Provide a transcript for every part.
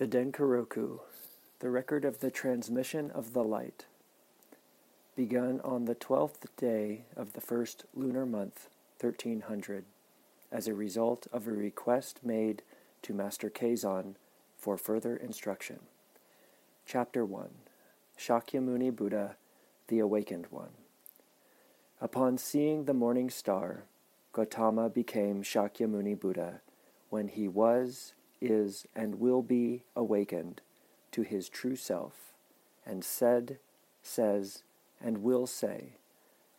The Denkoroku, the record of the transmission of the light, begun on the twelfth day of the first lunar month, 1300, as a result of a request made to Master Keizan for further instruction. Chapter 1 Shakyamuni Buddha, the Awakened One. Upon seeing the morning star, Gautama became Shakyamuni Buddha when he was, is, and will be awakened to his true self, and said, says, and will say,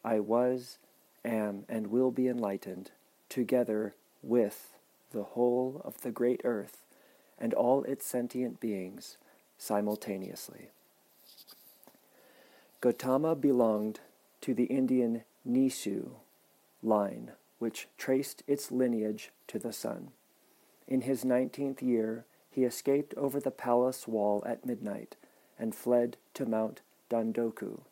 I was, am, and will be enlightened, together with the whole of the great earth and all its sentient beings simultaneously. Gautama belonged to the Indian Nisu line, which traced its lineage to the sun. In his nineteenth year, he escaped over the palace wall at midnight and fled to Mount Dandoku,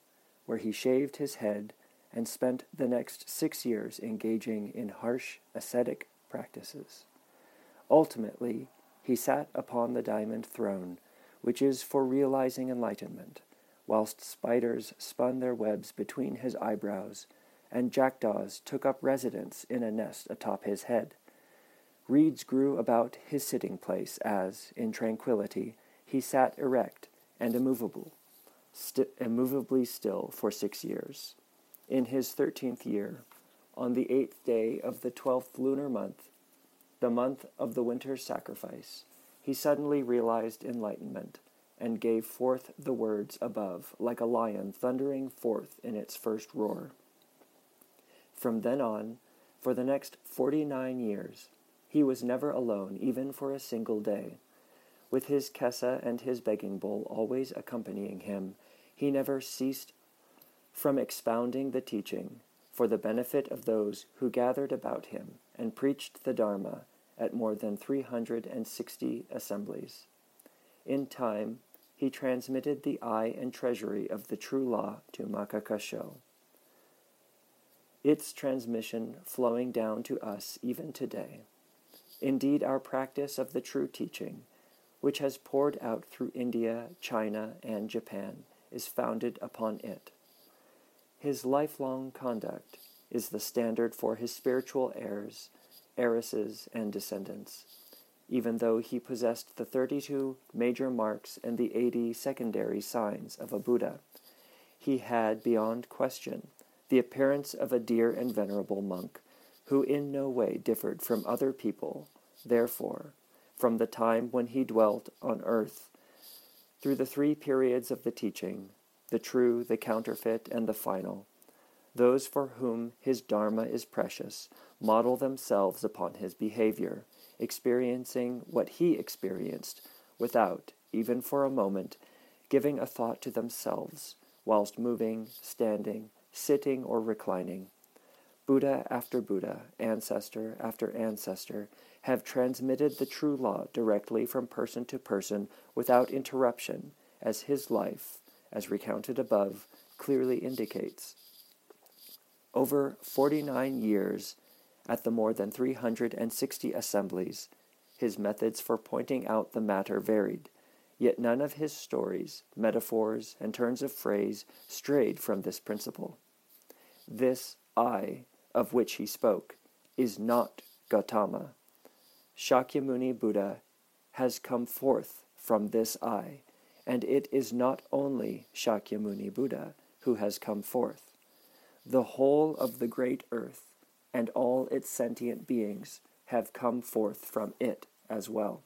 where he shaved his head and spent the next six years engaging in harsh ascetic practices. Ultimately, he sat upon the diamond throne, which is for realizing enlightenment, whilst spiders spun their webs between his eyebrows, and jackdaws took up residence in a nest atop his head. Reeds grew about his sitting place as, in tranquillity, he sat erect and immovable, st- immovably still for six years. In his thirteenth year, on the eighth day of the twelfth lunar month, the month of the winter sacrifice, he suddenly realized enlightenment and gave forth the words above like a lion thundering forth in its first roar. From then on, for the next forty nine years, he was never alone, even for a single day. With his kesa and his begging bowl always accompanying him, he never ceased from expounding the teaching for the benefit of those who gathered about him and preached the Dharma at more than 360 assemblies. In time, he transmitted the eye and treasury of the true law to Makakasho. Its transmission flowing down to us even today. Indeed, our practice of the true teaching, which has poured out through India, China, and Japan, is founded upon it. His lifelong conduct is the standard for his spiritual heirs, heiresses, and descendants. Even though he possessed the 32 major marks and the 80 secondary signs of a Buddha, he had, beyond question, the appearance of a dear and venerable monk who in no way differed from other people, therefore, from the time when he dwelt on earth, through the three periods of the teaching, the true, the counterfeit, and the final, those for whom his Dharma is precious model themselves upon his behavior, experiencing what he experienced without, even for a moment, giving a thought to themselves, whilst moving, standing, sitting, or reclining. Buddha after Buddha, ancestor after ancestor, have transmitted the true law directly from person to person without interruption, as his life, as recounted above, clearly indicates. Over 49 years, at the more than 360 assemblies, his methods for pointing out the matter varied, yet none of his stories, metaphors, and turns of phrase strayed from this principle. This I of which he spoke is not Gautama. Shakyamuni Buddha has come forth from this eye, and it is not only Shakyamuni Buddha who has come forth. The whole of the great earth and all its sentient beings have come forth from it as well.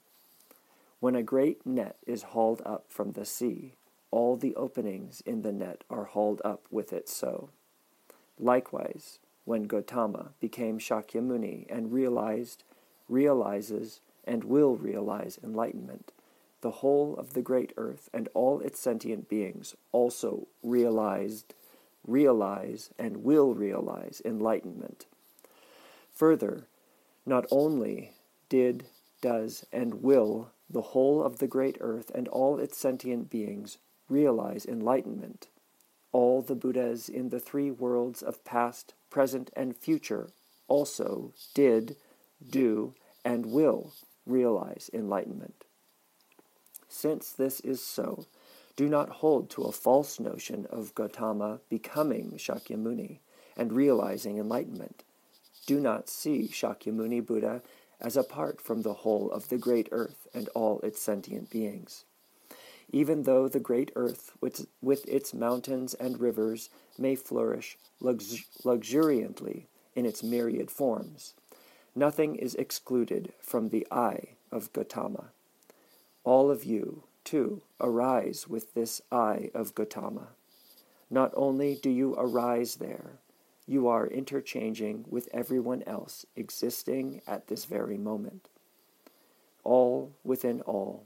When a great net is hauled up from the sea, all the openings in the net are hauled up with it so. Likewise, when Gautama became Shakyamuni and realized, realizes, and will realize enlightenment, the whole of the great earth and all its sentient beings also realized, realize, and will realize enlightenment. Further, not only did, does, and will the whole of the great earth and all its sentient beings realize enlightenment, all the Buddhas in the three worlds of past, present, and future also did, do, and will realize enlightenment. since this is so, do not hold to a false notion of Gautama becoming Shakyamuni and realizing enlightenment. Do not see Shakyamuni Buddha as apart from the whole of the great earth and all its sentient beings. Even though the great earth, with, with its mountains and rivers, may flourish lux- luxuriantly in its myriad forms, nothing is excluded from the eye of Gautama. All of you, too, arise with this eye of Gautama. Not only do you arise there, you are interchanging with everyone else existing at this very moment. All within all,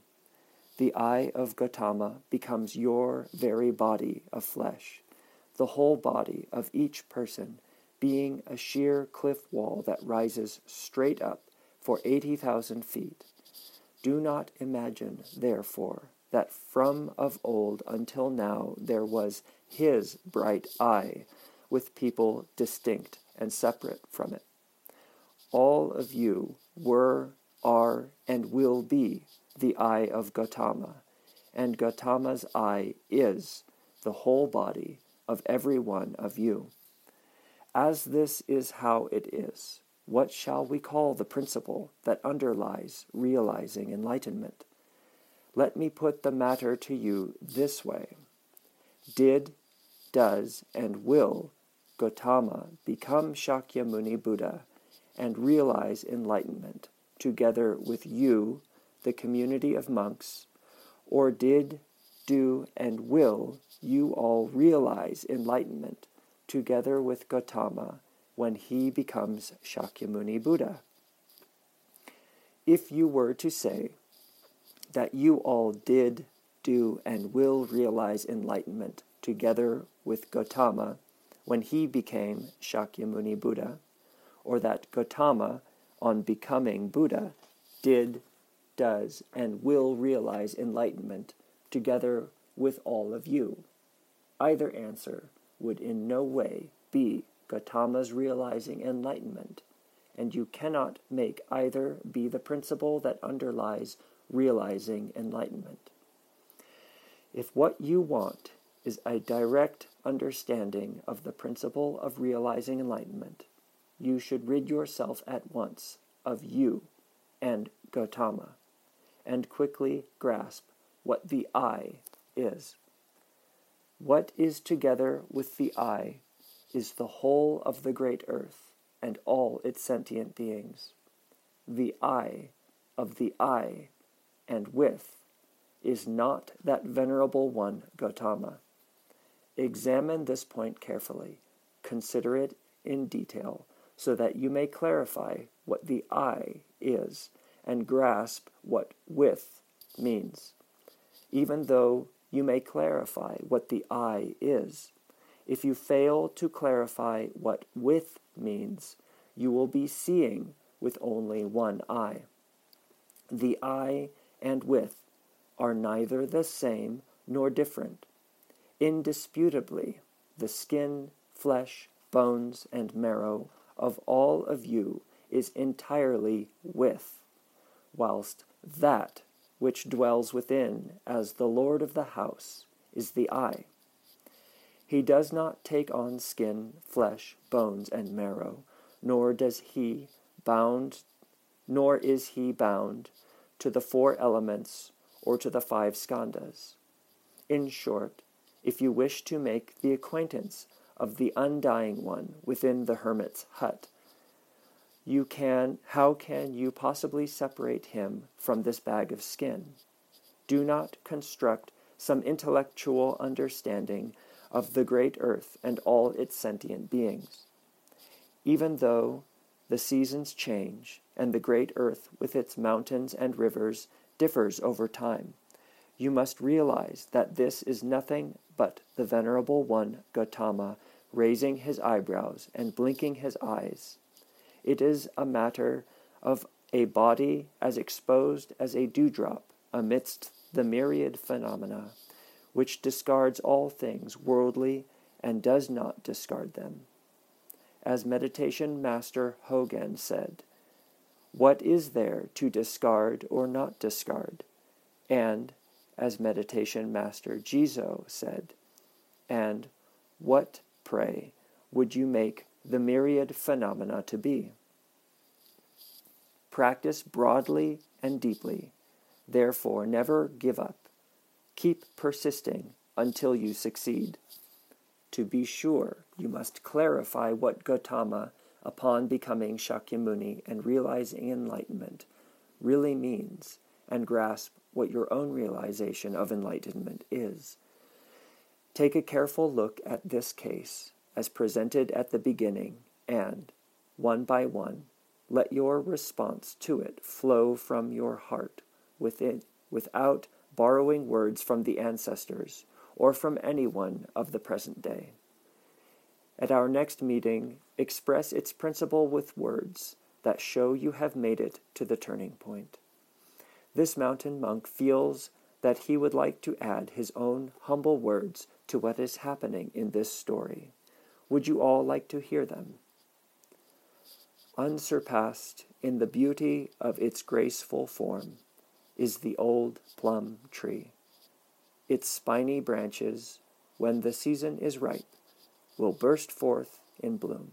the eye of Gautama becomes your very body of flesh, the whole body of each person being a sheer cliff wall that rises straight up for 80,000 feet. Do not imagine, therefore, that from of old until now there was his bright eye, with people distinct and separate from it. All of you were, are, and will be the eye of Gautama, and Gautama's eye is the whole body of every one of you. As this is how it is, what shall we call the principle that underlies realizing enlightenment? Let me put the matter to you this way Did, does, and will Gautama become Shakyamuni Buddha and realize enlightenment together with you, the community of monks, or did, do, and will you all realize enlightenment together with Gautama when he becomes Shakyamuni Buddha? If you were to say that you all did, do, and will realize enlightenment together with Gautama when he became Shakyamuni Buddha, or that Gautama, on becoming Buddha, did, does, and will realize enlightenment together with all of you. Either answer would in no way be Gautama's realizing enlightenment, and you cannot make either be the principle that underlies realizing enlightenment. If what you want is a direct understanding of the principle of realizing enlightenment, you should rid yourself at once of you and Gautama, and quickly grasp what the I is. What is together with the I is the whole of the great earth and all its sentient beings. The I of the I and with is not that venerable one Gautama Examine this point carefully, consider it in detail, so that you may clarify what the I is and grasp what with means. Even though you may clarify what the I is, if you fail to clarify what with means, you will be seeing with only one eye. The I and with are neither the same nor different Indisputably, the skin, flesh, bones, and marrow of all of you is entirely with, whilst that which dwells within as the Lord of the house is the eye. He does not take on skin, flesh, bones, and marrow, nor does he bound, nor is he bound to the four elements or to the five skandhas. In short, if you wish to make the acquaintance of the undying one within the hermit's hut. You can how can you possibly separate him from this bag of skin? Do not construct some intellectual understanding of the great earth and all its sentient beings. Even though the seasons change and the great earth with its mountains and rivers differs over time, you must realize that this is nothing but the Venerable One Gautama raising his eyebrows and blinking his eyes. It is a matter of a body as exposed as a dewdrop amidst the myriad phenomena, which discards all things worldly and does not discard them. As meditation master Hogen said, What is there to discard or not discard? And as meditation master Jizo said? And what, pray, would you make the myriad phenomena to be? Practice broadly and deeply. Therefore, never give up. Keep persisting until you succeed. To be sure, you must clarify what Gautama, upon becoming Shakyamuni and realizing enlightenment, really means and grasp what your own realization of enlightenment is. Take a careful look at this case as presented at the beginning and, one by one, let your response to it flow from your heart within, without borrowing words from the ancestors or from anyone of the present day. At our next meeting, express its principle with words that show you have made it to the turning point. This mountain monk feels that he would like to add his own humble words to what is happening in this story. Would you all like to hear them? Unsurpassed in the beauty of its graceful form is the old plum tree. Its spiny branches, when the season is ripe, will burst forth in bloom.